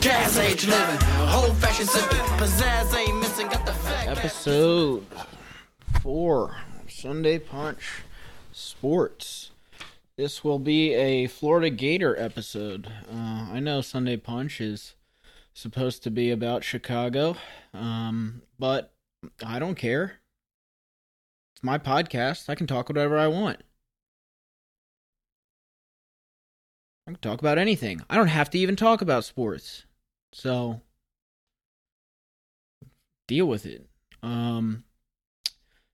Gas age living, sipping, pizzazz ain't missing, got the fact. Episode four Sunday Punch Sports. This will be a Florida Gator episode. Uh, I know Sunday Punch is supposed to be about Chicago, um, but I don't care. It's my podcast. I can talk whatever I want. I can talk about anything. I don't have to even talk about sports. So deal with it. Um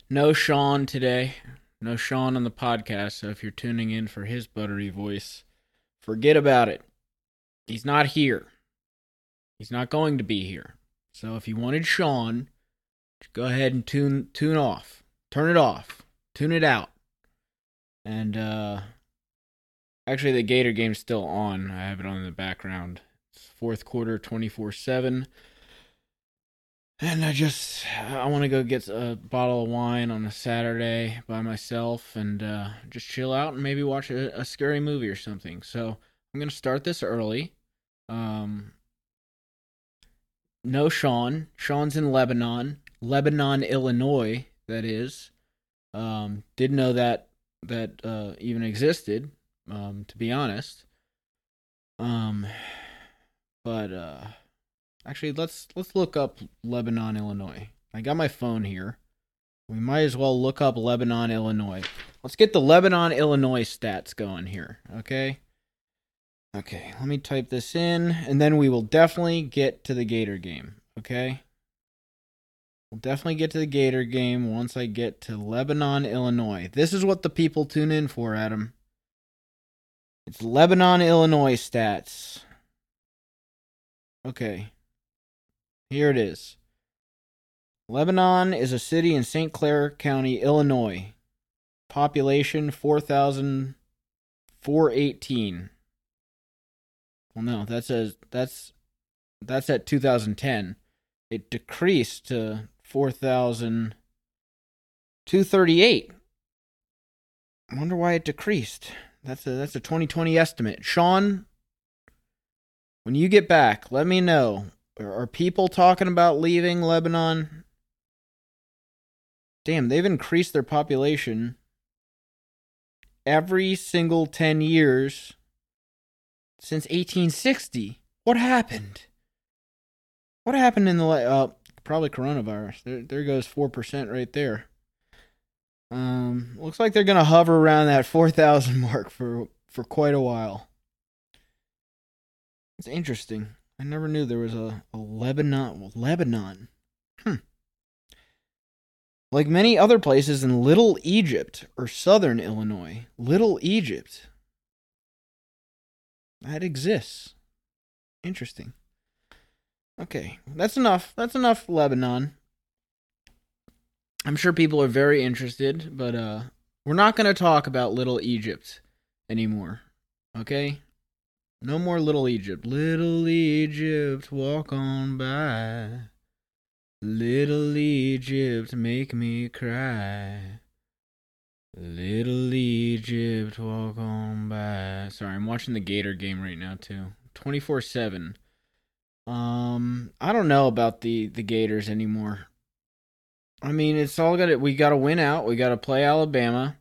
no Sean today. No Sean on the podcast, so if you're tuning in for his buttery voice, forget about it. He's not here. He's not going to be here. So if you wanted Sean, go ahead and tune tune off. Turn it off. Tune it out. And uh actually the Gator game's still on. I have it on in the background. Fourth quarter 24-7. And I just I want to go get a bottle of wine on a Saturday by myself and uh, just chill out and maybe watch a, a scary movie or something. So I'm gonna start this early. Um, no Sean. Sean's in Lebanon, Lebanon, Illinois. That is. Um, didn't know that that uh, even existed. Um, to be honest. Um, but uh. Actually, let's let's look up Lebanon, Illinois. I got my phone here. We might as well look up Lebanon, Illinois. Let's get the Lebanon, Illinois stats going here, okay? Okay, let me type this in and then we will definitely get to the Gator game, okay? We'll definitely get to the Gator game once I get to Lebanon, Illinois. This is what the people tune in for, Adam. It's Lebanon, Illinois stats. Okay. Here it is. Lebanon is a city in St. Clair County, Illinois. Population 4,418. Well, no, that says that's that's at 2010. It decreased to 4,238. I wonder why it decreased. That's a that's a 2020 estimate. Sean, when you get back, let me know are people talking about leaving Lebanon? Damn, they've increased their population every single 10 years since 1860. What happened? What happened in the uh probably coronavirus. There there goes 4% right there. Um looks like they're going to hover around that 4000 mark for for quite a while. It's interesting. I never knew there was a, a Lebanon. Lebanon. Hmm. Like many other places in Little Egypt or southern Illinois, Little Egypt. That exists. Interesting. Okay, that's enough. That's enough Lebanon. I'm sure people are very interested, but uh we're not going to talk about Little Egypt anymore. Okay? No more Little Egypt. Little Egypt, walk on by. Little Egypt, make me cry. Little Egypt, walk on by. Sorry, I'm watching the Gator game right now too. 24/7. Um, I don't know about the the Gators anymore. I mean, it's all got to we got to win out. We got to play Alabama.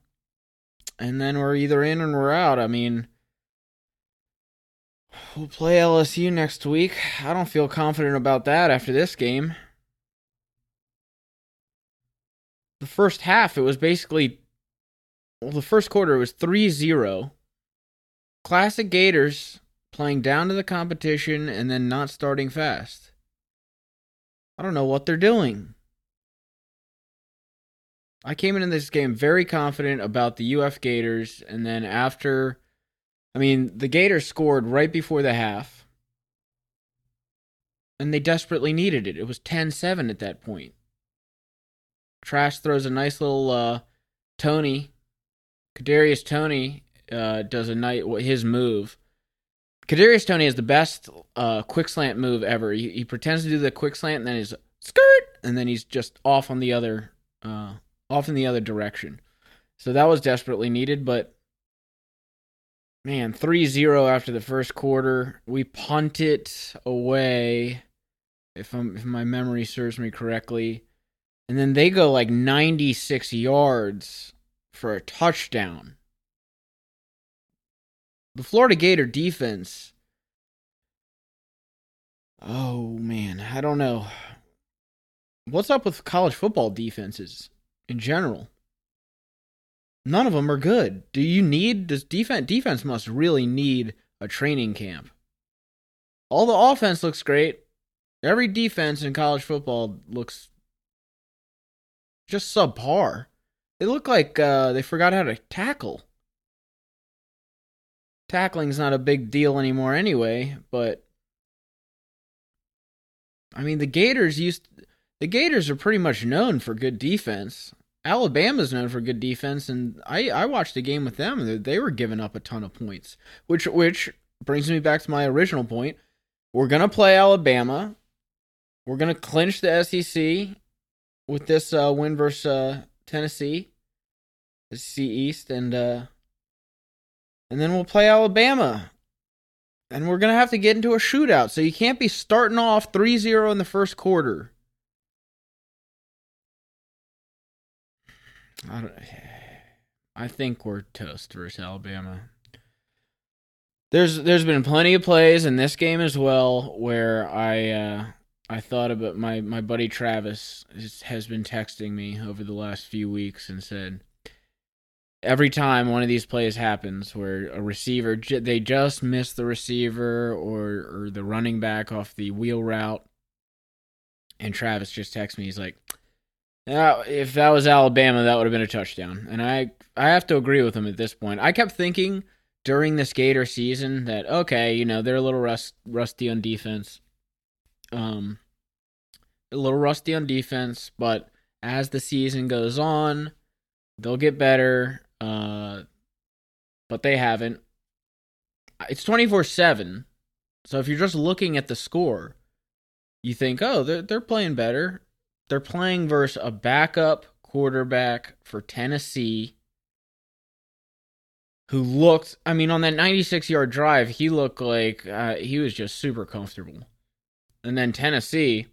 And then we're either in or we're out. I mean, We'll play LSU next week. I don't feel confident about that after this game. The first half, it was basically. Well, the first quarter was 3 0. Classic Gators playing down to the competition and then not starting fast. I don't know what they're doing. I came into this game very confident about the UF Gators, and then after I mean, the Gators scored right before the half, and they desperately needed it. It was 10 7 at that point. Trask throws a nice little uh, Toney. Kadarius Toney uh, does a night his move. Kadarius Toney is the best uh, quick slant move ever. He, he, pretends to do the quick slant, and then he's skirt, and then he's just off on the other, uh, off in the other direction. So that was desperately needed, but man, 3-0 after the first quarter. We punt it away if I'm if my memory serves me correctly. And then they go like 96 yards for a touchdown. The Florida Gator defense Oh man, I don't know. What's up with college football defenses in general? None of them are good. Do you need does defense defense must really need a training camp? All the offense looks great. Every defense in college football looks just subpar. They look like uh, they forgot how to tackle. Tackling's not a big deal anymore anyway, but I mean, the Gators used the Gators are pretty much known for good defense. Alabama's known for good defense, and I I watched a game with them. They were giving up a ton of points, which which brings me back to my original point. We're gonna play Alabama. We're gonna clinch the SEC with this uh, win versus uh, Tennessee, the SEC East, and uh, and then we'll play Alabama and we're to have to get into a shootout. So you can't be starting off 3 0 in the first quarter. I, don't, I think we're toast versus Alabama. There's there's been plenty of plays in this game as well where I uh, I thought about my my buddy Travis has been texting me over the last few weeks and said, every time one of these plays happens where a receiver they just miss the receiver or or the running back off the wheel route and Travis just texts me he's like yeah, if that was Alabama that would have been a touchdown and I I have to agree with him at this point I kept thinking during this Gator season that okay you know they're a little rust, rusty on defense um a little rusty on defense but as the season goes on they'll get better uh, but they haven't. It's 24 7. So if you're just looking at the score, you think, oh, they're, they're playing better. They're playing versus a backup quarterback for Tennessee who looked, I mean, on that 96 yard drive, he looked like uh, he was just super comfortable. And then Tennessee,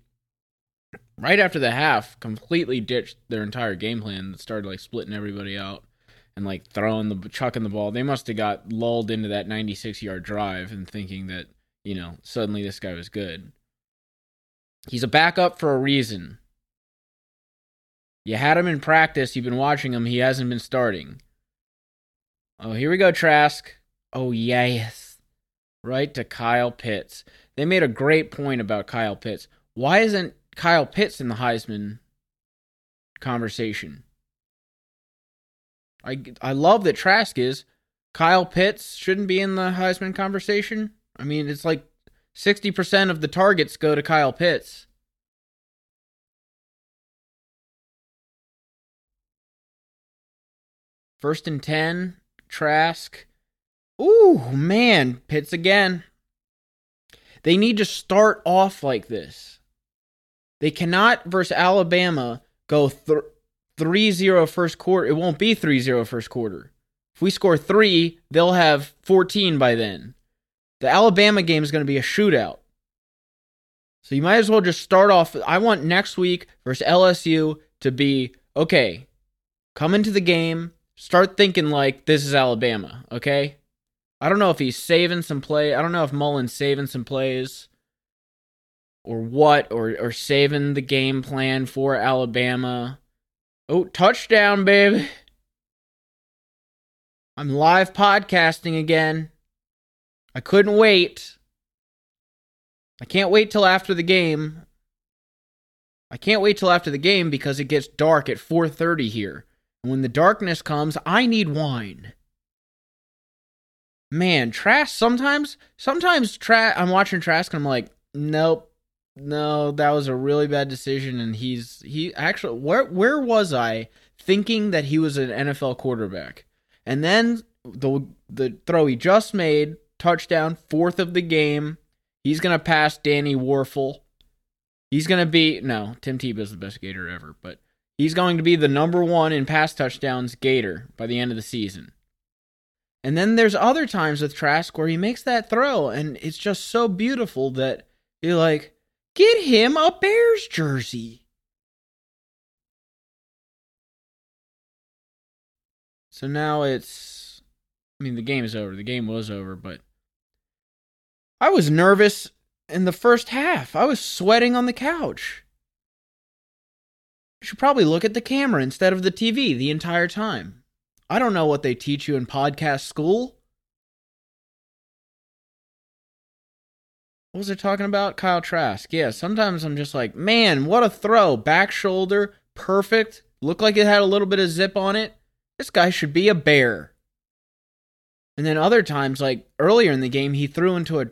right after the half, completely ditched their entire game plan started like splitting everybody out and like throwing the chucking the ball. They must have got lulled into that 96 yard drive and thinking that you know suddenly this guy was good. He's a backup for a reason. You had him in practice. You've been watching him. He hasn't been starting. Oh, here we go, Trask. Oh yes, right to Kyle Pitts. They made a great point about Kyle Pitts. Why isn't Kyle Pitts in the Heisman conversation? I I love that Trask is. Kyle Pitts shouldn't be in the Heisman conversation. I mean, it's like 60% of the targets go to Kyle Pitts. First and 10, Trask. Ooh, man, Pitts again. They need to start off like this. They cannot, versus Alabama, go th- 3-0 first quarter. It won't be 3-0 first quarter. If we score 3, they'll have 14 by then. The Alabama game is going to be a shootout. So you might as well just start off I want next week versus LSU to be okay. Come into the game, start thinking like this is Alabama, okay? I don't know if he's saving some play. I don't know if Mullen's saving some plays or what or or saving the game plan for Alabama. Oh, touchdown, baby. I'm live podcasting again. I couldn't wait. I can't wait till after the game. I can't wait till after the game because it gets dark at 4:30 here. When the darkness comes, I need wine. Man, Trask sometimes sometimes Trask I'm watching Trask and I'm like, nope, no, that was a really bad decision, and he's he actually where where was I thinking that he was an NFL quarterback, and then the the throw he just made touchdown fourth of the game, he's gonna pass Danny Wuerffel. He's gonna be no Tim Tebow's the best Gator ever, but he's going to be the number one in pass touchdowns Gator by the end of the season. And then there's other times with Trask where he makes that throw and it's just so beautiful that you're like, get him a Bears jersey. So now it's I mean the game is over. The game was over, but I was nervous in the first half. I was sweating on the couch. Should probably look at the camera instead of the TV the entire time. I don't know what they teach you in podcast school. What was I talking about? Kyle Trask. Yeah, sometimes I'm just like, man, what a throw. Back shoulder, perfect. Looked like it had a little bit of zip on it. This guy should be a bear. And then other times, like earlier in the game, he threw into a.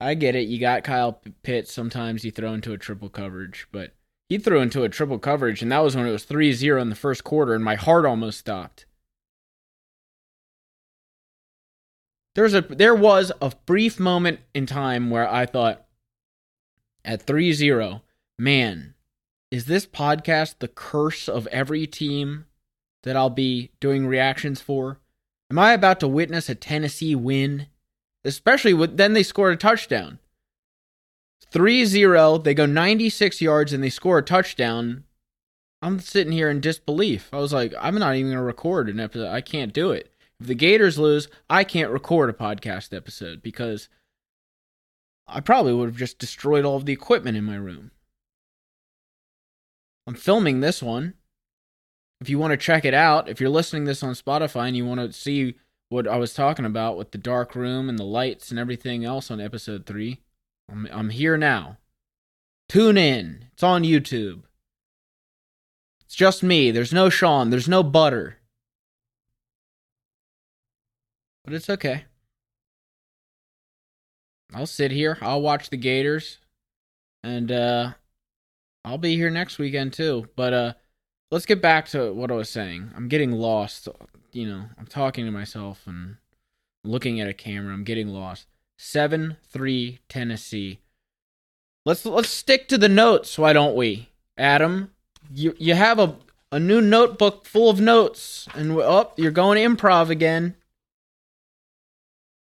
I get it. You got Kyle Pitts. Sometimes you throw into a triple coverage, but he threw into a triple coverage, and that was when it was 3 0 in the first quarter, and my heart almost stopped. There was a there was a brief moment in time where I thought at 3-0, man, is this podcast the curse of every team that I'll be doing reactions for? Am I about to witness a Tennessee win? Especially with then they scored a touchdown. 3 0. They go 96 yards and they score a touchdown. I'm sitting here in disbelief. I was like, I'm not even going to record an episode. I can't do it. If the Gators lose, I can't record a podcast episode because I probably would have just destroyed all of the equipment in my room. I'm filming this one. If you want to check it out, if you're listening this on Spotify and you want to see what I was talking about with the dark room and the lights and everything else on episode 3, I'm, I'm here now. Tune in. It's on YouTube. It's just me. There's no Sean. There's no butter. But it's okay. I'll sit here. I'll watch the Gators. And uh I'll be here next weekend too. But uh let's get back to what I was saying. I'm getting lost. You know, I'm talking to myself and looking at a camera. I'm getting lost. 7 3 Tennessee. Let's let's stick to the notes, why don't we? Adam, you you have a a new notebook full of notes and oh, you're going improv again.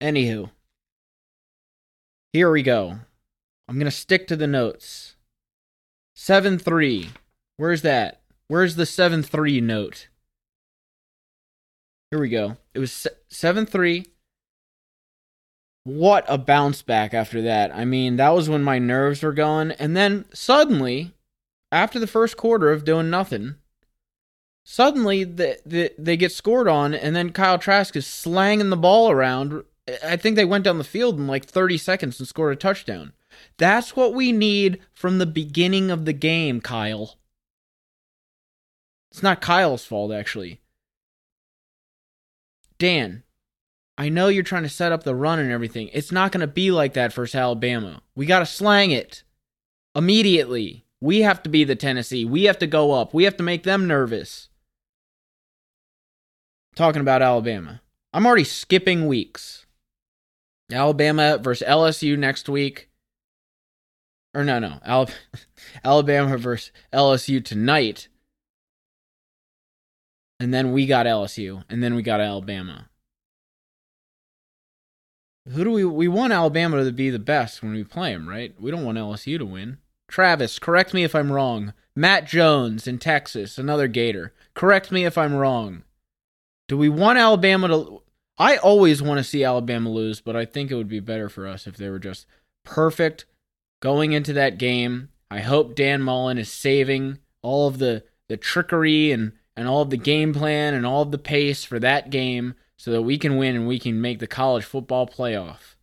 Anywho, here we go. I'm to stick to the notes. 7 3. Where's that? Where's the 7 3 note? Here we go. It was 7 3 what a bounce back after that. I mean, that was when my nerves were going. And then suddenly, after the first quarter of doing nothing, suddenly the, the, they get scored on, and then Kyle Trask is slanging the ball around. I think they went down the field in like 30 seconds and scored a touchdown. That's what we need from the beginning of the game, Kyle. It's not Kyle's fault, actually. Dan, I know you're trying to set up the run and everything. It's not going to be like that versus Alabama. We got to slang it immediately. We have to be the Tennessee. We have to go up. We have to make them nervous. Talking about Alabama. I'm already skipping weeks. Alabama versus LSU next week. Or no, no. Alabama versus LSU tonight. And then we got LSU. And then we got Alabama who do we we want Alabama to be the best when we play them, right? We don't want LSU to win. Travis, correct me if I'm wrong. Matt Jones in Texas, another Gator. Correct me if I'm wrong. Do we want Alabama to I always want to see Alabama lose, but I think it would be better for us if they were just perfect going into that game. I hope Dan Mullen is saving all of the the trickery and and all of the game plan and all of the pace for that game so that we can win and we can make the college football playoff.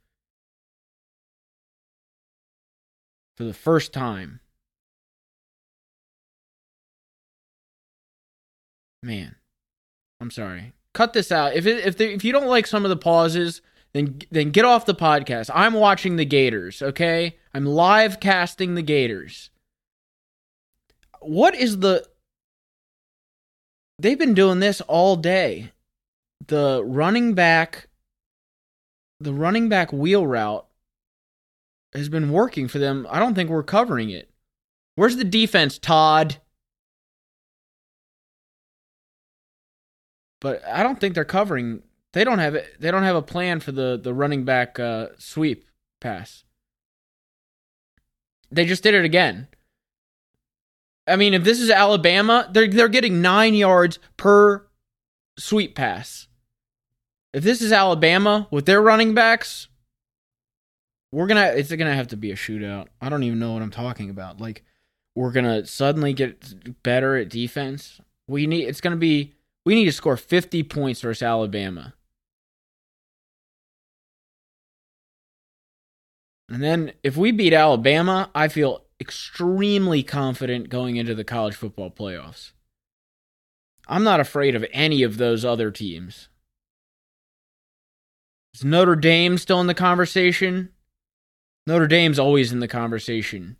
For the first time. Man, I'm sorry. Cut this out. If it, if the, if you don't like some of the pauses, then then get off the podcast. I'm watching the Gators, okay? I'm live casting the Gators. What is the They've been doing this all day the running back the running back wheel route has been working for them. I don't think we're covering it. Where's the defense, Todd? But I don't think they're covering They don't have it. They don't have a plan for the the running back uh, sweep pass. They just did it again. I mean, if this is Alabama, they're they're getting nine yards per sweep pass. If this is Alabama with their running backs, we're gonna it's gonna have to be a shootout. I don't even know what I'm talking about. Like we're gonna suddenly get better at defense. We need it's gonna be we need to score 50 points versus Alabama. And then if we beat Alabama, I feel extremely confident going into the college football playoffs. I'm not afraid of any of those other teams. Is Notre Dame still in the conversation? Notre Dame's always in the conversation.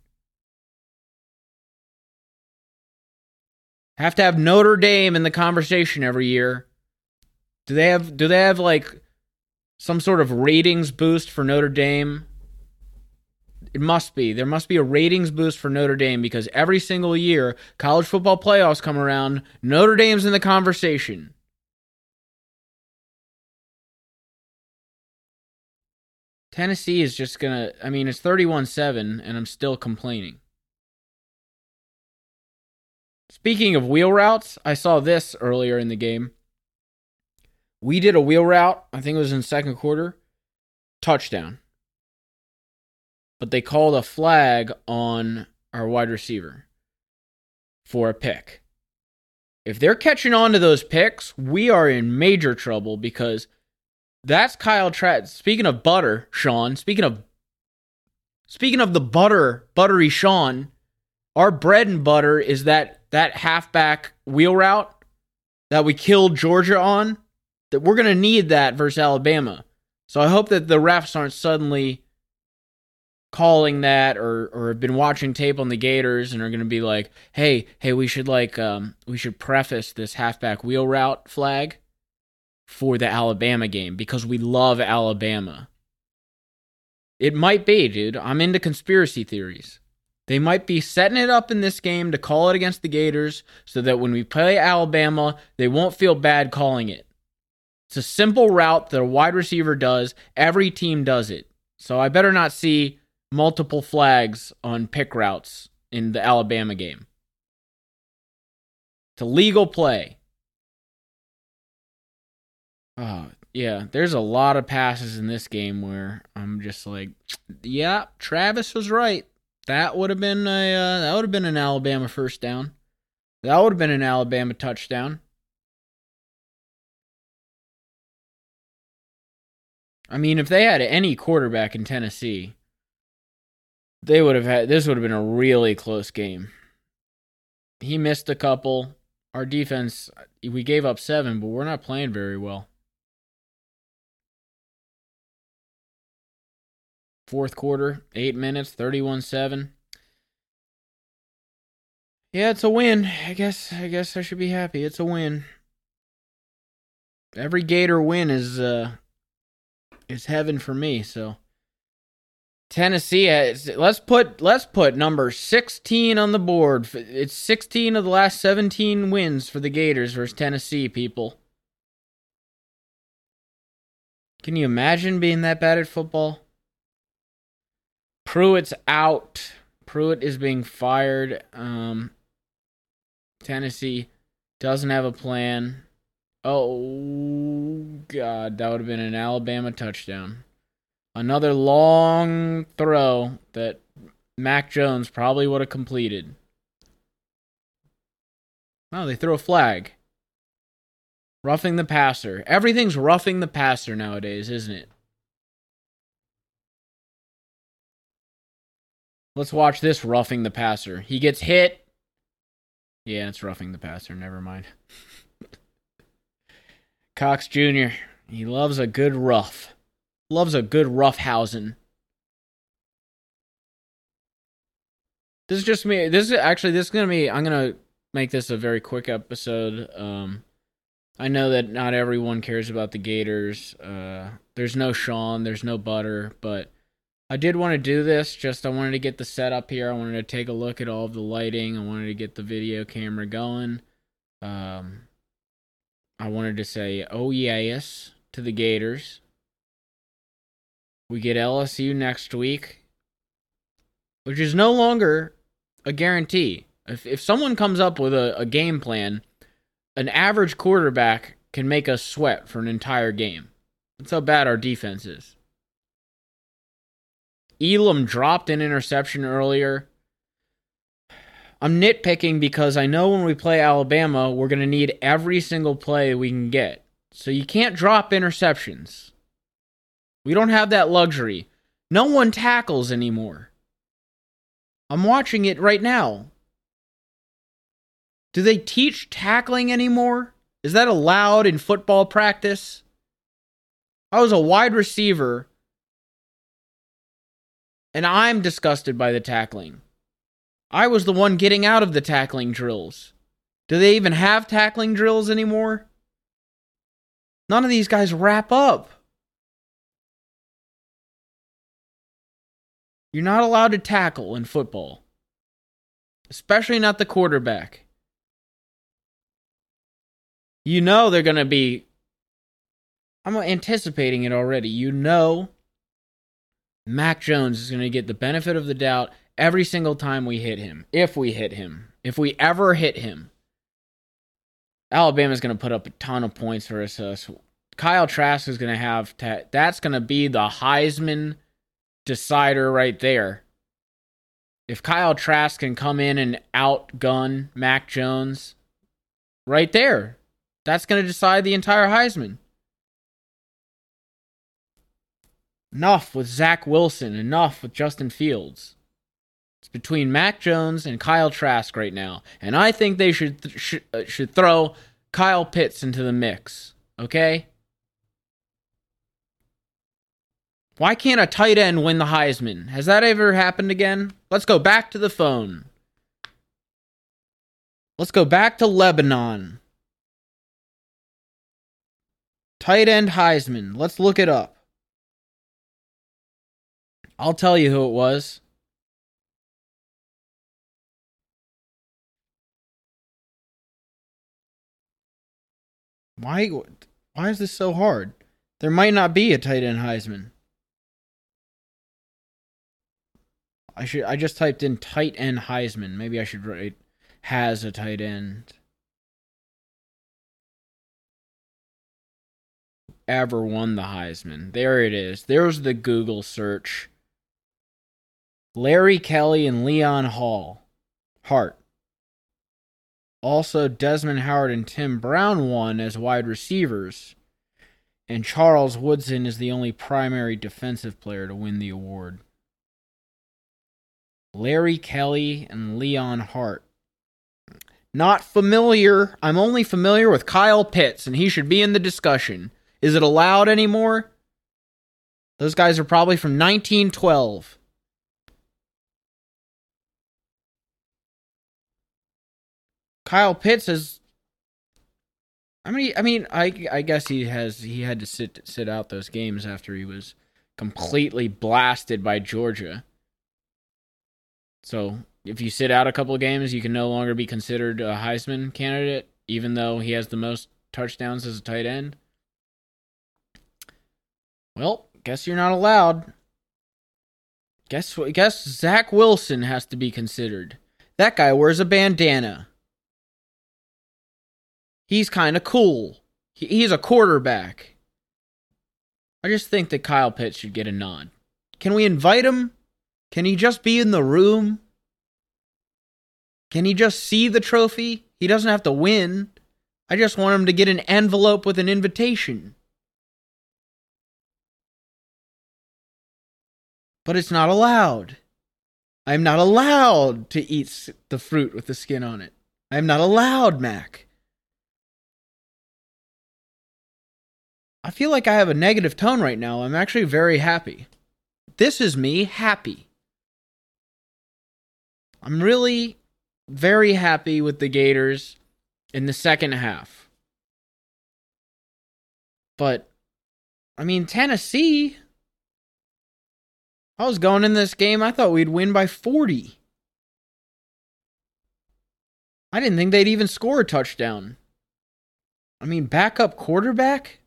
Have to have Notre Dame in the conversation every year. Do they have do they have like some sort of ratings boost for Notre Dame? It must be. There must be a ratings boost for Notre Dame because every single year college football playoffs come around, Notre Dame's in the conversation. Tennessee is just going to I mean it's 31-7 and I'm still complaining. Speaking of wheel routes, I saw this earlier in the game. We did a wheel route, I think it was in second quarter, touchdown but they called a flag on our wide receiver for a pick. If they're catching on to those picks, we are in major trouble because that's Kyle Trask. Speaking of butter, Sean, speaking of speaking of the butter, buttery Sean, our bread and butter is that that halfback wheel route that we killed Georgia on. That we're gonna need that versus Alabama. So I hope that the refs aren't suddenly calling that or or have been watching tape on the Gators and are going to be like, "Hey, hey, we should like um we should preface this halfback wheel route flag for the Alabama game because we love Alabama." It might be, dude. I'm into conspiracy theories. They might be setting it up in this game to call it against the Gators so that when we play Alabama, they won't feel bad calling it. It's a simple route that a wide receiver does. Every team does it. So I better not see multiple flags on pick routes in the Alabama game. It's a legal play. Oh, yeah, there's a lot of passes in this game where I'm just like, yeah, Travis was right. That would have been a uh, that would have been an Alabama first down. That would have been an Alabama touchdown. I mean, if they had any quarterback in Tennessee, they would have had this would have been a really close game. He missed a couple. Our defense, we gave up seven, but we're not playing very well. Fourth quarter, eight minutes, 31 7. Yeah, it's a win. I guess I guess I should be happy. It's a win. Every Gator win is uh is heaven for me, so Tennessee has, let's put let's put number 16 on the board. It's 16 of the last 17 wins for the Gators versus Tennessee, people. Can you imagine being that bad at football? Pruitt's out. Pruitt is being fired. Um, Tennessee doesn't have a plan. Oh god, that would have been an Alabama touchdown. Another long throw that Mac Jones probably would have completed. Oh, they throw a flag. Roughing the passer. Everything's roughing the passer nowadays, isn't it? Let's watch this roughing the passer. He gets hit. Yeah, it's roughing the passer. Never mind. Cox Jr., he loves a good rough loves a good roughhousing. This is just me. This is actually this is gonna be. I'm gonna make this a very quick episode. Um, I know that not everyone cares about the Gators. Uh, there's no Sean. There's no Butter, but I did want to do this. Just I wanted to get the setup here. I wanted to take a look at all of the lighting. I wanted to get the video camera going. Um, I wanted to say, oh yes, to the Gators. We get LSU next week, which is no longer a guarantee. If if someone comes up with a, a game plan, an average quarterback can make us sweat for an entire game. That's how bad our defense is. Elam dropped an interception earlier. I'm nitpicking because I know when we play Alabama, we're going to need every single play we can get. So you can't drop interceptions. We don't have that luxury. No one tackles anymore. I'm watching it right now. Do they teach tackling anymore? Is that allowed in football practice? I was a wide receiver and I'm disgusted by the tackling. I was the one getting out of the tackling drills. Do they even have tackling drills anymore? None of these guys wrap up. You're not allowed to tackle in football, especially not the quarterback. You know they're going to be. I'm anticipating it already. You know Mac Jones is going to get the benefit of the doubt every single time we hit him. If we hit him. If we ever hit him. Alabama's going to put up a ton of points for us. Kyle Trask is going to have to, that's going to be the Heisman decider right there. If Kyle Trask can come in and outgun Mac Jones, right there, that's going to decide the entire Heisman. Enough with Zach Wilson. Enough with Justin Fields. It's between Mac Jones and Kyle Trask right now, and I think they should th- should, uh, should throw Kyle Pitts into the mix. Okay. Why can't a tight end win the Heisman? Has that ever happened again? Let's go back to the phone. Let's go back to Lebanon. Tight end Heisman. Let's look it up. I'll tell you who it was. Why why is this so hard? There might not be a tight end Heisman. I should I just typed in tight end Heisman. Maybe I should write has a tight end. Ever won the Heisman. There it is. There's the Google search. Larry Kelly and Leon Hall. Hart. Also, Desmond Howard and Tim Brown won as wide receivers, and Charles Woodson is the only primary defensive player to win the award. Larry Kelly and Leon Hart. Not familiar. I'm only familiar with Kyle Pitts, and he should be in the discussion. Is it allowed anymore? Those guys are probably from 1912. Kyle Pitts has. I mean, I mean, I I guess he has he had to sit sit out those games after he was completely blasted by Georgia. So if you sit out a couple of games, you can no longer be considered a Heisman candidate, even though he has the most touchdowns as a tight end. Well, guess you're not allowed. Guess? Guess Zach Wilson has to be considered. That guy wears a bandana. He's kind of cool. He, he's a quarterback. I just think that Kyle Pitts should get a nod. Can we invite him? Can he just be in the room? Can he just see the trophy? He doesn't have to win. I just want him to get an envelope with an invitation. But it's not allowed. I'm not allowed to eat the fruit with the skin on it. I'm not allowed, Mac. I feel like I have a negative tone right now. I'm actually very happy. This is me happy. I'm really very happy with the Gators in the second half. But, I mean, Tennessee. I was going in this game, I thought we'd win by 40. I didn't think they'd even score a touchdown. I mean, backup quarterback?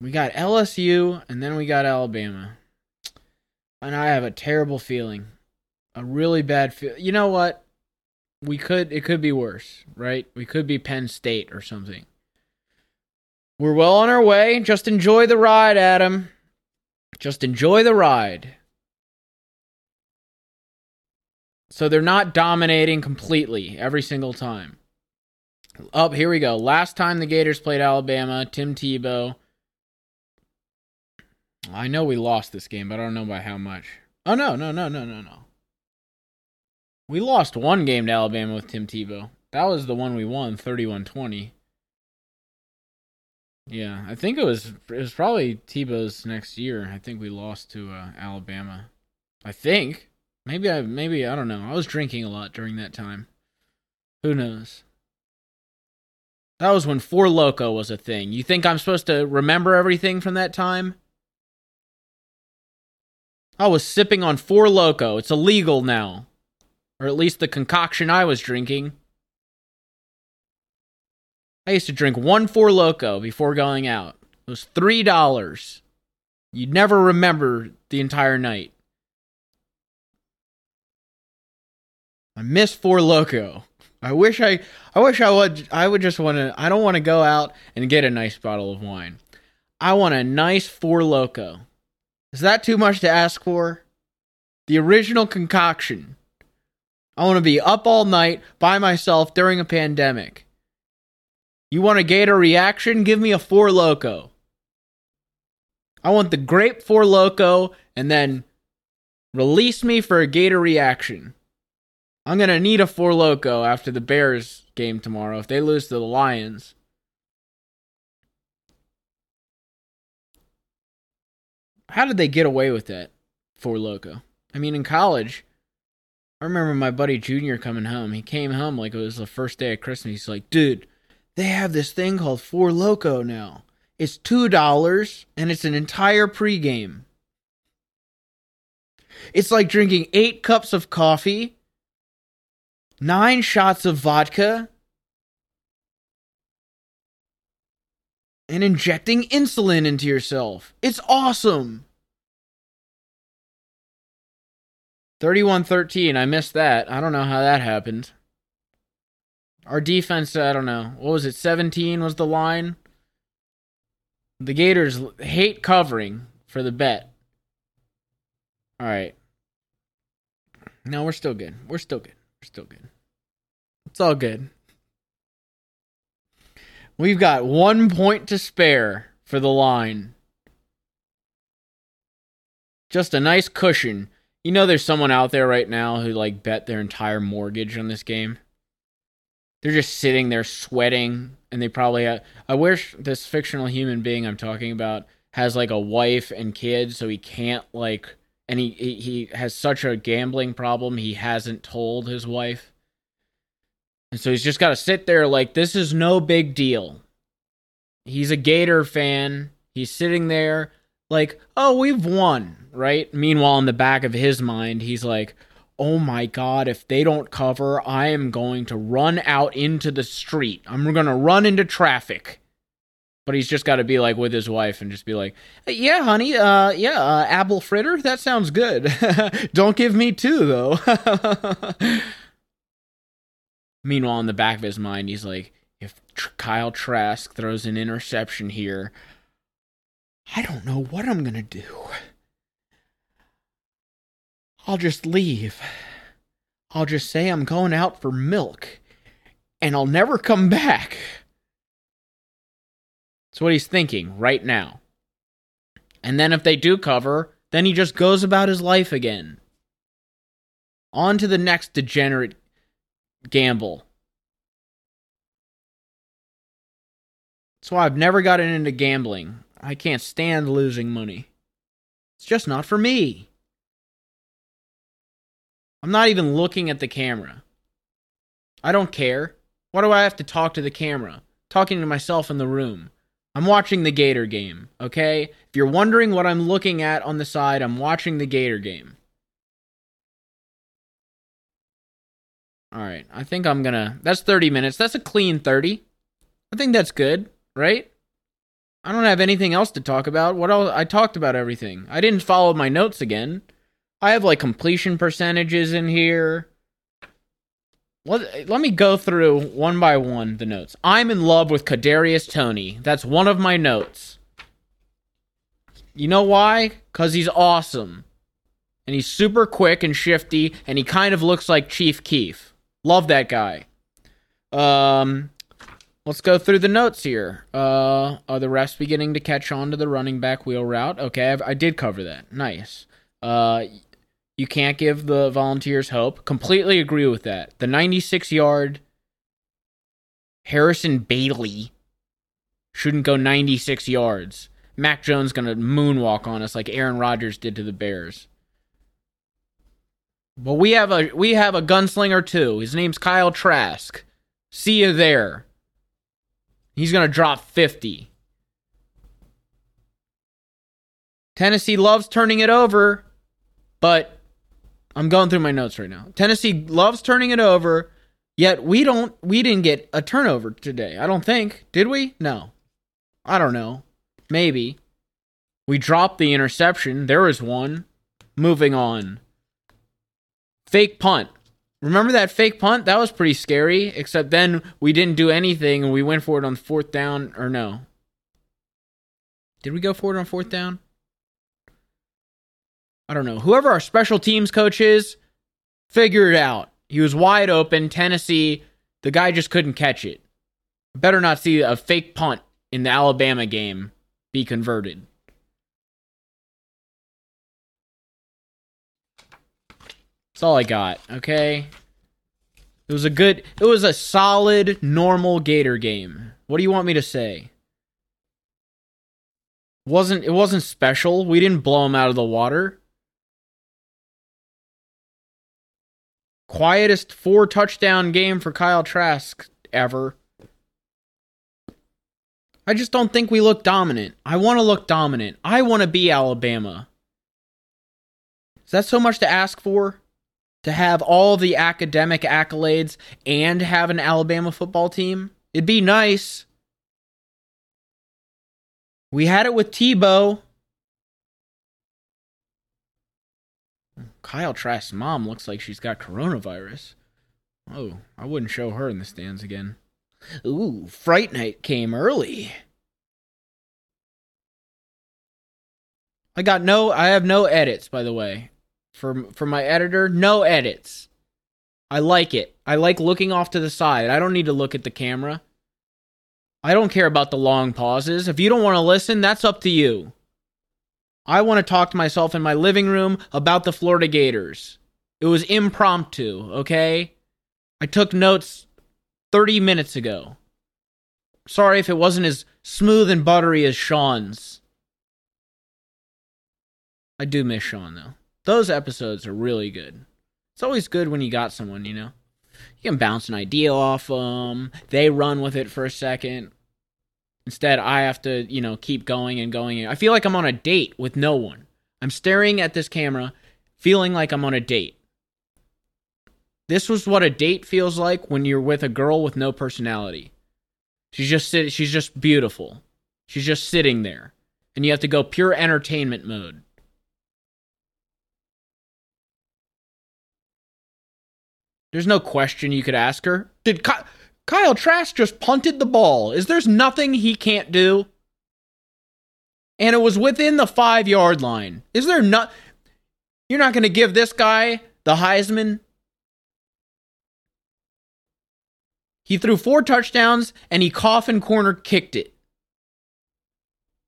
We got LSU and then we got Alabama. And I have a terrible feeling. A really bad feel. You know what? We could it could be worse, right? We could be Penn State or something. We're well on our way. Just enjoy the ride, Adam. Just enjoy the ride. So they're not dominating completely every single time. Up, oh, here we go. Last time the Gators played Alabama, Tim Tebow. I know we lost this game, but I don't know by how much. Oh, no, no, no, no, no, no. We lost one game to Alabama with Tim Tebow. That was the one we won, 31 20. Yeah, I think it was it was probably Tebow's next year. I think we lost to uh, Alabama. I think maybe I maybe I don't know. I was drinking a lot during that time. Who knows? That was when Four Loco was a thing. You think I'm supposed to remember everything from that time? I was sipping on Four Loco. It's illegal now. Or at least the concoction I was drinking. I used to drink one Four Loco before going out. It was three dollars. You'd never remember the entire night. I miss Four Loco. I wish I I wish I would I would just want to I don't want to go out and get a nice bottle of wine. I want a nice Four Loco. Is that too much to ask for? The original concoction. I want to be up all night by myself during a pandemic. You want a Gator reaction? Give me a Four Loco. I want the grape Four Loco and then release me for a Gator reaction. I'm going to need a Four Loco after the Bears game tomorrow if they lose to the Lions. How did they get away with that? Four Loco. I mean, in college, I remember my buddy Junior coming home. He came home like it was the first day of Christmas. He's like, dude, they have this thing called Four Loco now. It's two dollars and it's an entire pregame. It's like drinking eight cups of coffee, nine shots of vodka, and injecting insulin into yourself. It's awesome. 31 13. I missed that. I don't know how that happened. Our defense, I don't know. What was it? 17 was the line. The Gators hate covering for the bet. All right. No, we're still good. We're still good. We're still good. It's all good. We've got one point to spare for the line. Just a nice cushion. You know, there's someone out there right now who like bet their entire mortgage on this game they're just sitting there sweating and they probably have, I wish this fictional human being I'm talking about has like a wife and kids so he can't like and he he has such a gambling problem he hasn't told his wife. And so he's just got to sit there like this is no big deal. He's a Gator fan. He's sitting there like, "Oh, we've won." Right? Meanwhile in the back of his mind, he's like, oh my god, if they don't cover, I am going to run out into the street. I'm going to run into traffic. But he's just got to be like with his wife and just be like, yeah, honey, uh, yeah, uh, apple fritter, that sounds good. don't give me two, though. Meanwhile, in the back of his mind, he's like, if Kyle Trask throws an interception here, I don't know what I'm going to do. I'll just leave. I'll just say I'm going out for milk and I'll never come back. That's what he's thinking right now. And then if they do cover, then he just goes about his life again. On to the next degenerate gamble. That's why I've never gotten into gambling. I can't stand losing money. It's just not for me. I'm not even looking at the camera. I don't care. Why do I have to talk to the camera? Talking to myself in the room. I'm watching the Gator game, okay? If you're wondering what I'm looking at on the side, I'm watching the Gator game. All right, I think I'm gonna. That's 30 minutes. That's a clean 30. I think that's good, right? I don't have anything else to talk about. What else? I talked about everything. I didn't follow my notes again. I have like completion percentages in here. Let, let me go through one by one the notes. I'm in love with Kadarius Toney. That's one of my notes. You know why? Cuz he's awesome. And he's super quick and shifty and he kind of looks like Chief Keef. Love that guy. Um Let's go through the notes here. Uh, are the refs beginning to catch on to the running back wheel route? Okay, I've, i did cover that. Nice. Uh, you can't give the Volunteers hope. Completely agree with that. The 96 yard Harrison Bailey shouldn't go 96 yards. Mac Jones gonna moonwalk on us like Aaron Rodgers did to the Bears. But we have a we have a gunslinger too. His name's Kyle Trask. See you there. He's going to drop 50. Tennessee loves turning it over, but I'm going through my notes right now. Tennessee loves turning it over, yet we don't we didn't get a turnover today. I don't think. Did we? No. I don't know. Maybe. We dropped the interception. There was one. Moving on. Fake punt. Remember that fake punt? That was pretty scary, except then we didn't do anything and we went for it on fourth down, or no. Did we go for it on fourth down? I don't know. Whoever our special teams coach is, figure it out. He was wide open. Tennessee, the guy just couldn't catch it. Better not see a fake punt in the Alabama game be converted. That's all I got, okay? It was a good it was a solid normal Gator game. What do you want me to say? Wasn't it wasn't special. We didn't blow them out of the water. Quietest four touchdown game for Kyle Trask ever. I just don't think we look dominant. I want to look dominant. I want to be Alabama. Is that so much to ask for? to have all the academic accolades and have an Alabama football team? It'd be nice. We had it with Tebow. Kyle Trask's mom looks like she's got coronavirus. Oh, I wouldn't show her in the stands again. Ooh, Fright Night came early. I got no I have no edits by the way for for my editor, no edits. I like it. I like looking off to the side. I don't need to look at the camera. I don't care about the long pauses. If you don't want to listen, that's up to you. I want to talk to myself in my living room about the Florida Gators. It was impromptu, okay? I took notes 30 minutes ago. Sorry if it wasn't as smooth and buttery as Sean's. I do miss Sean, though. Those episodes are really good. It's always good when you got someone, you know? You can bounce an idea off them, they run with it for a second. Instead, I have to, you know, keep going and going. I feel like I'm on a date with no one. I'm staring at this camera, feeling like I'm on a date. This was what a date feels like when you're with a girl with no personality. She's just sit- she's just beautiful. She's just sitting there. And you have to go pure entertainment mode. There's no question you could ask her. Did Ky- Kyle Trask just punted the ball? Is there's nothing he can't do? And it was within the five yard line. Is there not? You're not going to give this guy the Heisman? He threw four touchdowns and he coffin corner kicked it.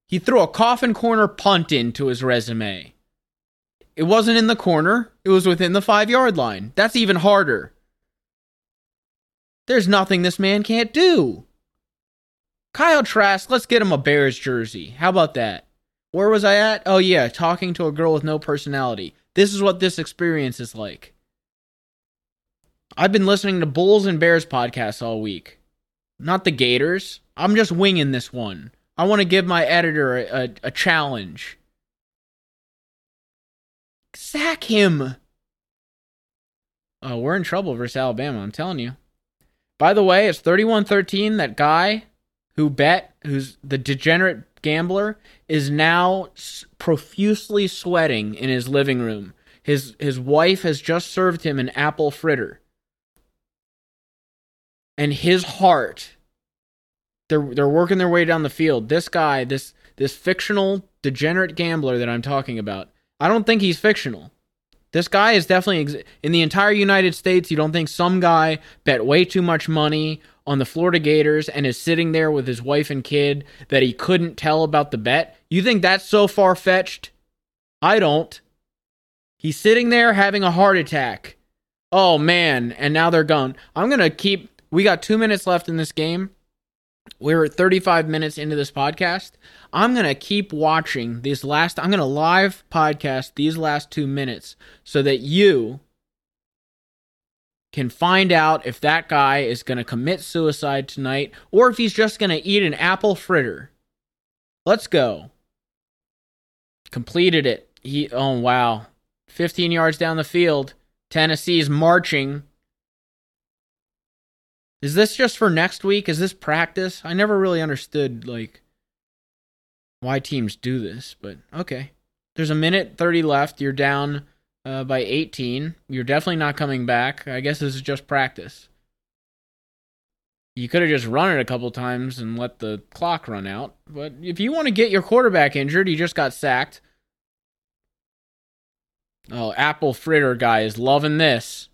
He threw a coffin corner punt into his resume. It wasn't in the corner, it was within the five yard line. That's even harder. There's nothing this man can't do. Kyle Trask, let's get him a Bears jersey. How about that? Where was I at? Oh, yeah, talking to a girl with no personality. This is what this experience is like. I've been listening to Bulls and Bears podcasts all week. Not the Gators. I'm just winging this one. I want to give my editor a, a, a challenge. Sack him. Oh, we're in trouble versus Alabama, I'm telling you. By the way, it's 3113 That guy who bet, who's the degenerate gambler, is now profusely sweating in his living room. His his wife has just served him an apple fritter. And his heart they're they're working their way down the field. This guy, this this fictional degenerate gambler that I'm talking about, I don't think he's fictional. This guy is definitely ex- in the entire United States. You don't think some guy bet way too much money on the Florida Gators and is sitting there with his wife and kid that he couldn't tell about the bet? You think that's so far fetched? I don't. He's sitting there having a heart attack. Oh man, and now they're gone. I'm going to keep we got 2 minutes left in this game. We're 35 minutes into this podcast. I'm going to keep watching these last, I'm going to live podcast these last two minutes so that you can find out if that guy is going to commit suicide tonight or if he's just going to eat an apple fritter. Let's go. Completed it. He, oh, wow. 15 yards down the field. Tennessee's marching is this just for next week? Is this practice? I never really understood like why teams do this, but okay. There's a minute 30 left. You're down uh, by 18. You're definitely not coming back. I guess this is just practice. You could have just run it a couple times and let the clock run out. But if you want to get your quarterback injured, you just got sacked. Oh, Apple Fritter guy is loving this.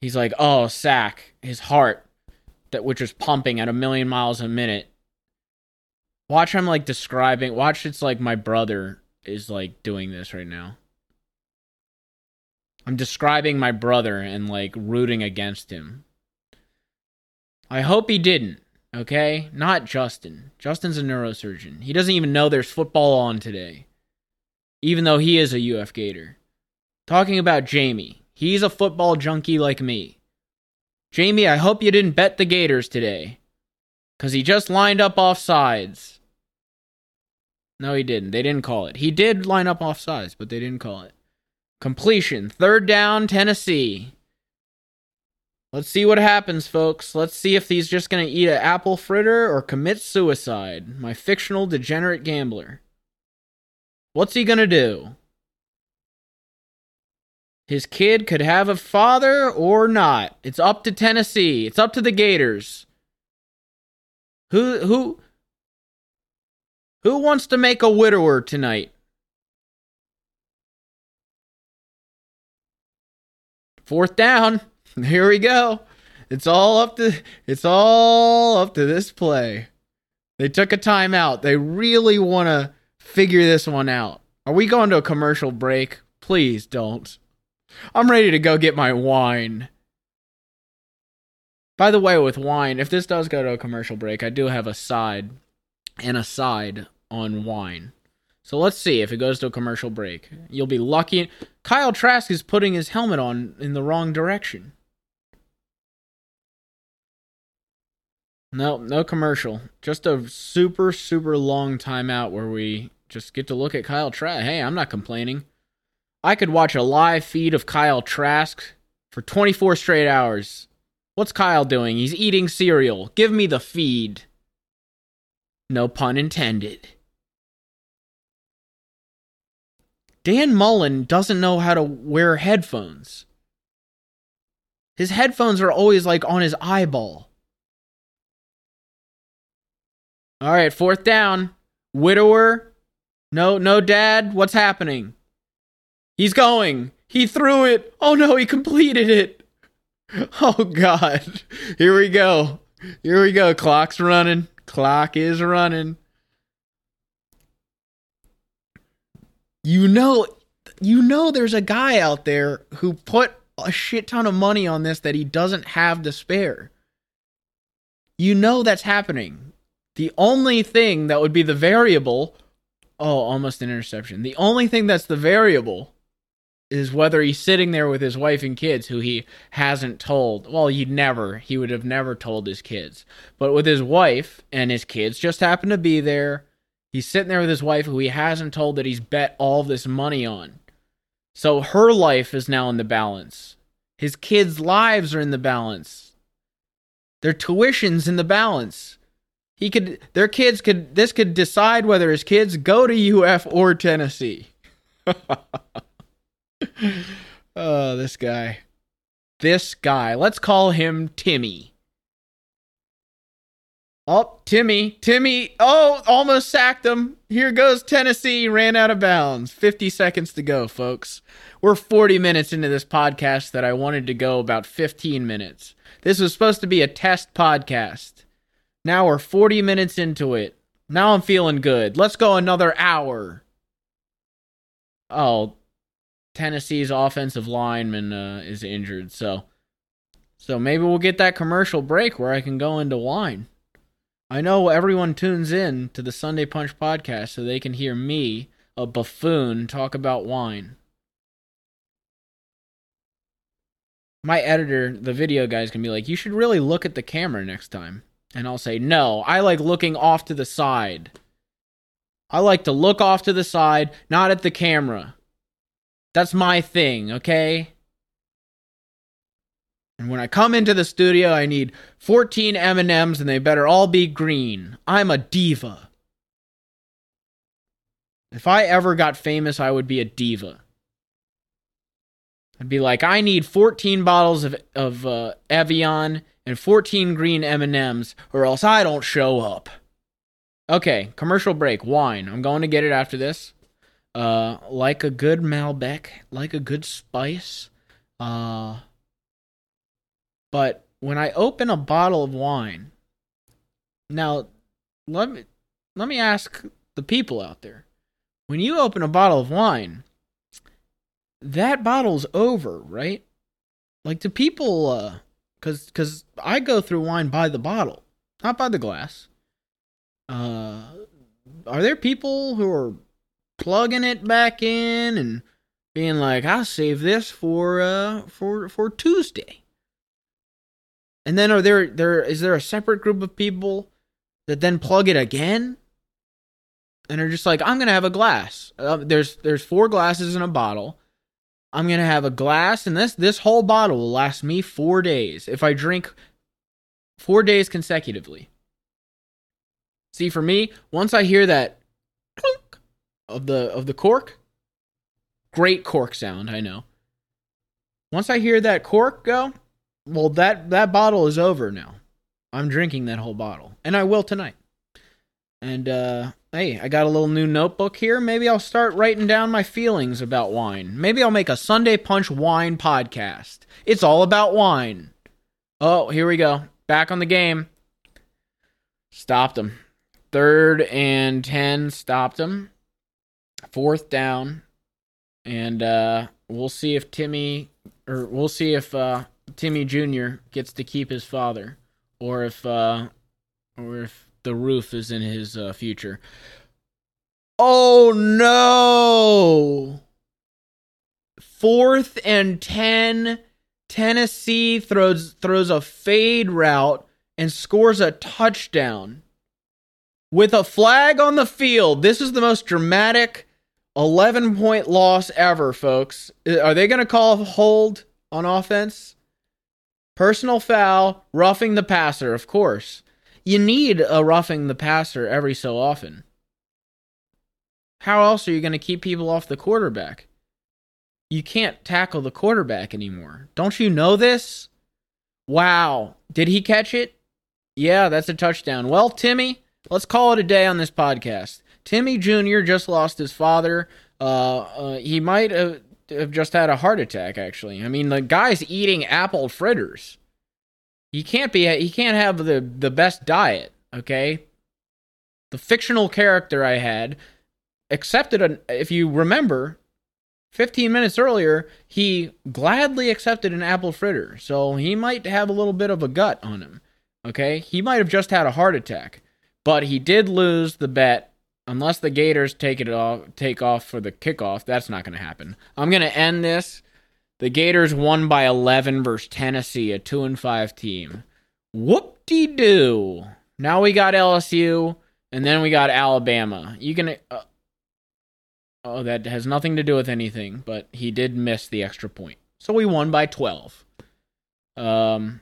He's like, oh, sack. His heart, that which is pumping at a million miles a minute. Watch him like describing. Watch it's like my brother is like doing this right now. I'm describing my brother and like rooting against him. I hope he didn't. Okay? Not Justin. Justin's a neurosurgeon. He doesn't even know there's football on today. Even though he is a UF Gator. Talking about Jamie. He's a football junkie like me. Jamie, I hope you didn't bet the Gators today. Because he just lined up off sides. No, he didn't. They didn't call it. He did line up off sides, but they didn't call it. Completion. Third down, Tennessee. Let's see what happens, folks. Let's see if he's just going to eat an apple fritter or commit suicide. My fictional degenerate gambler. What's he going to do? His kid could have a father or not. It's up to Tennessee. It's up to the Gators. Who who who wants to make a widower tonight? Fourth down. Here we go. It's all up to it's all up to this play. They took a timeout. They really want to figure this one out. Are we going to a commercial break? Please don't. I'm ready to go get my wine. By the way, with wine, if this does go to a commercial break, I do have a side and a side on wine. So let's see if it goes to a commercial break. You'll be lucky. Kyle Trask is putting his helmet on in the wrong direction. No, no commercial. Just a super, super long timeout where we just get to look at Kyle Trask. Hey, I'm not complaining. I could watch a live feed of Kyle Trask for 24 straight hours. What's Kyle doing? He's eating cereal. Give me the feed. No pun intended. Dan Mullen doesn't know how to wear headphones. His headphones are always like on his eyeball. All right, fourth down. Widower. No, no, dad. What's happening? He's going. He threw it. Oh no, he completed it. Oh god. Here we go. Here we go. Clock's running. Clock is running. You know you know there's a guy out there who put a shit ton of money on this that he doesn't have to spare. You know that's happening. The only thing that would be the variable oh, almost an interception. The only thing that's the variable is whether he's sitting there with his wife and kids who he hasn't told. Well, he'd never, he would have never told his kids. But with his wife and his kids just happen to be there. He's sitting there with his wife who he hasn't told that he's bet all this money on. So her life is now in the balance. His kids' lives are in the balance. Their tuition's in the balance. He could their kids could this could decide whether his kids go to UF or Tennessee. oh, this guy. This guy. Let's call him Timmy. Oh, Timmy. Timmy. Oh, almost sacked him. Here goes Tennessee. Ran out of bounds. 50 seconds to go, folks. We're 40 minutes into this podcast that I wanted to go about 15 minutes. This was supposed to be a test podcast. Now we're 40 minutes into it. Now I'm feeling good. Let's go another hour. Oh, Tennessee's offensive lineman uh, is injured, so so maybe we'll get that commercial break where I can go into wine. I know everyone tunes in to the Sunday Punch podcast so they can hear me, a buffoon, talk about wine. My editor, the video guys, can be like, "You should really look at the camera next time." And I'll say, no, I like looking off to the side. I like to look off to the side, not at the camera. That's my thing, okay? And when I come into the studio, I need 14 M&Ms and they better all be green. I'm a diva. If I ever got famous, I would be a diva. I'd be like, I need 14 bottles of of uh, Evian and 14 green M&Ms or else I don't show up. Okay, commercial break. Wine. I'm going to get it after this. Uh like a good Malbec, like a good spice. Uh but when I open a bottle of wine, now let me let me ask the people out there. When you open a bottle of wine, that bottle's over, right? Like do people uh cuz cuz I go through wine by the bottle, not by the glass. Uh are there people who are plugging it back in and being like, "I'll save this for uh for for Tuesday." And then are there there is there a separate group of people that then plug it again? And are just like, "I'm to have a glass." Uh, there's there's four glasses in a bottle. I'm to have a glass and this this whole bottle will last me 4 days if I drink 4 days consecutively. See, for me, once I hear that of the of the cork, great cork sound, I know. Once I hear that cork go, well that that bottle is over now. I'm drinking that whole bottle, and I will tonight. And uh hey, I got a little new notebook here. Maybe I'll start writing down my feelings about wine. Maybe I'll make a Sunday Punch wine podcast. It's all about wine. Oh, here we go. Back on the game. Stopped him. Third and 10 stopped him. Fourth down. And uh, we'll see if Timmy, or we'll see if uh, Timmy Jr. gets to keep his father, or if, uh, or if the roof is in his uh, future. Oh no! Fourth and 10. Tennessee throws throws a fade route and scores a touchdown with a flag on the field. This is the most dramatic 11 point loss ever, folks. Are they going to call a hold on offense? Personal foul, roughing the passer, of course. You need a roughing the passer every so often. How else are you going to keep people off the quarterback? You can't tackle the quarterback anymore. Don't you know this? Wow. Did he catch it? Yeah, that's a touchdown. Well, Timmy, let's call it a day on this podcast. Timmy Jr. just lost his father. Uh, uh, he might have, have just had a heart attack. Actually, I mean, the guy's eating apple fritters. He can't be. He can't have the the best diet. Okay. The fictional character I had accepted an. If you remember, 15 minutes earlier, he gladly accepted an apple fritter. So he might have a little bit of a gut on him. Okay? He might have just had a heart attack. But he did lose the bet. Unless the Gators take it off, take off for the kickoff, that's not going to happen. I'm going to end this. The Gators won by 11 versus Tennessee, a two and five team. Whoop de doo. Now we got LSU, and then we got Alabama. You can. Uh, oh, that has nothing to do with anything, but he did miss the extra point, so we won by 12. Um,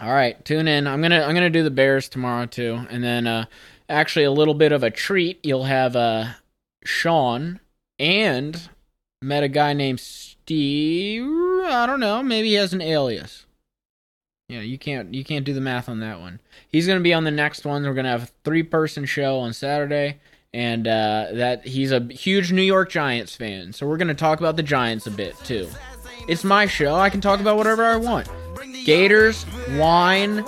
All right, tune in. I'm gonna I'm gonna do the Bears tomorrow too, and then uh, actually a little bit of a treat. You'll have uh, Sean and met a guy named Steve. I don't know. Maybe he has an alias. Yeah, you can't you can't do the math on that one. He's gonna be on the next one. We're gonna have a three person show on Saturday, and uh, that he's a huge New York Giants fan. So we're gonna talk about the Giants a bit too. It's my show. I can talk about whatever I want. Gators, wine,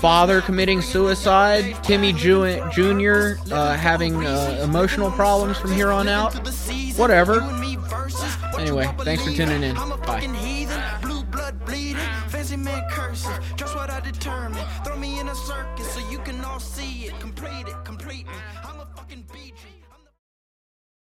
father committing suicide, Timmy Ju- Jr. Uh, having uh, emotional problems from here on out. Whatever. Anyway, thanks for tuning in. Bye.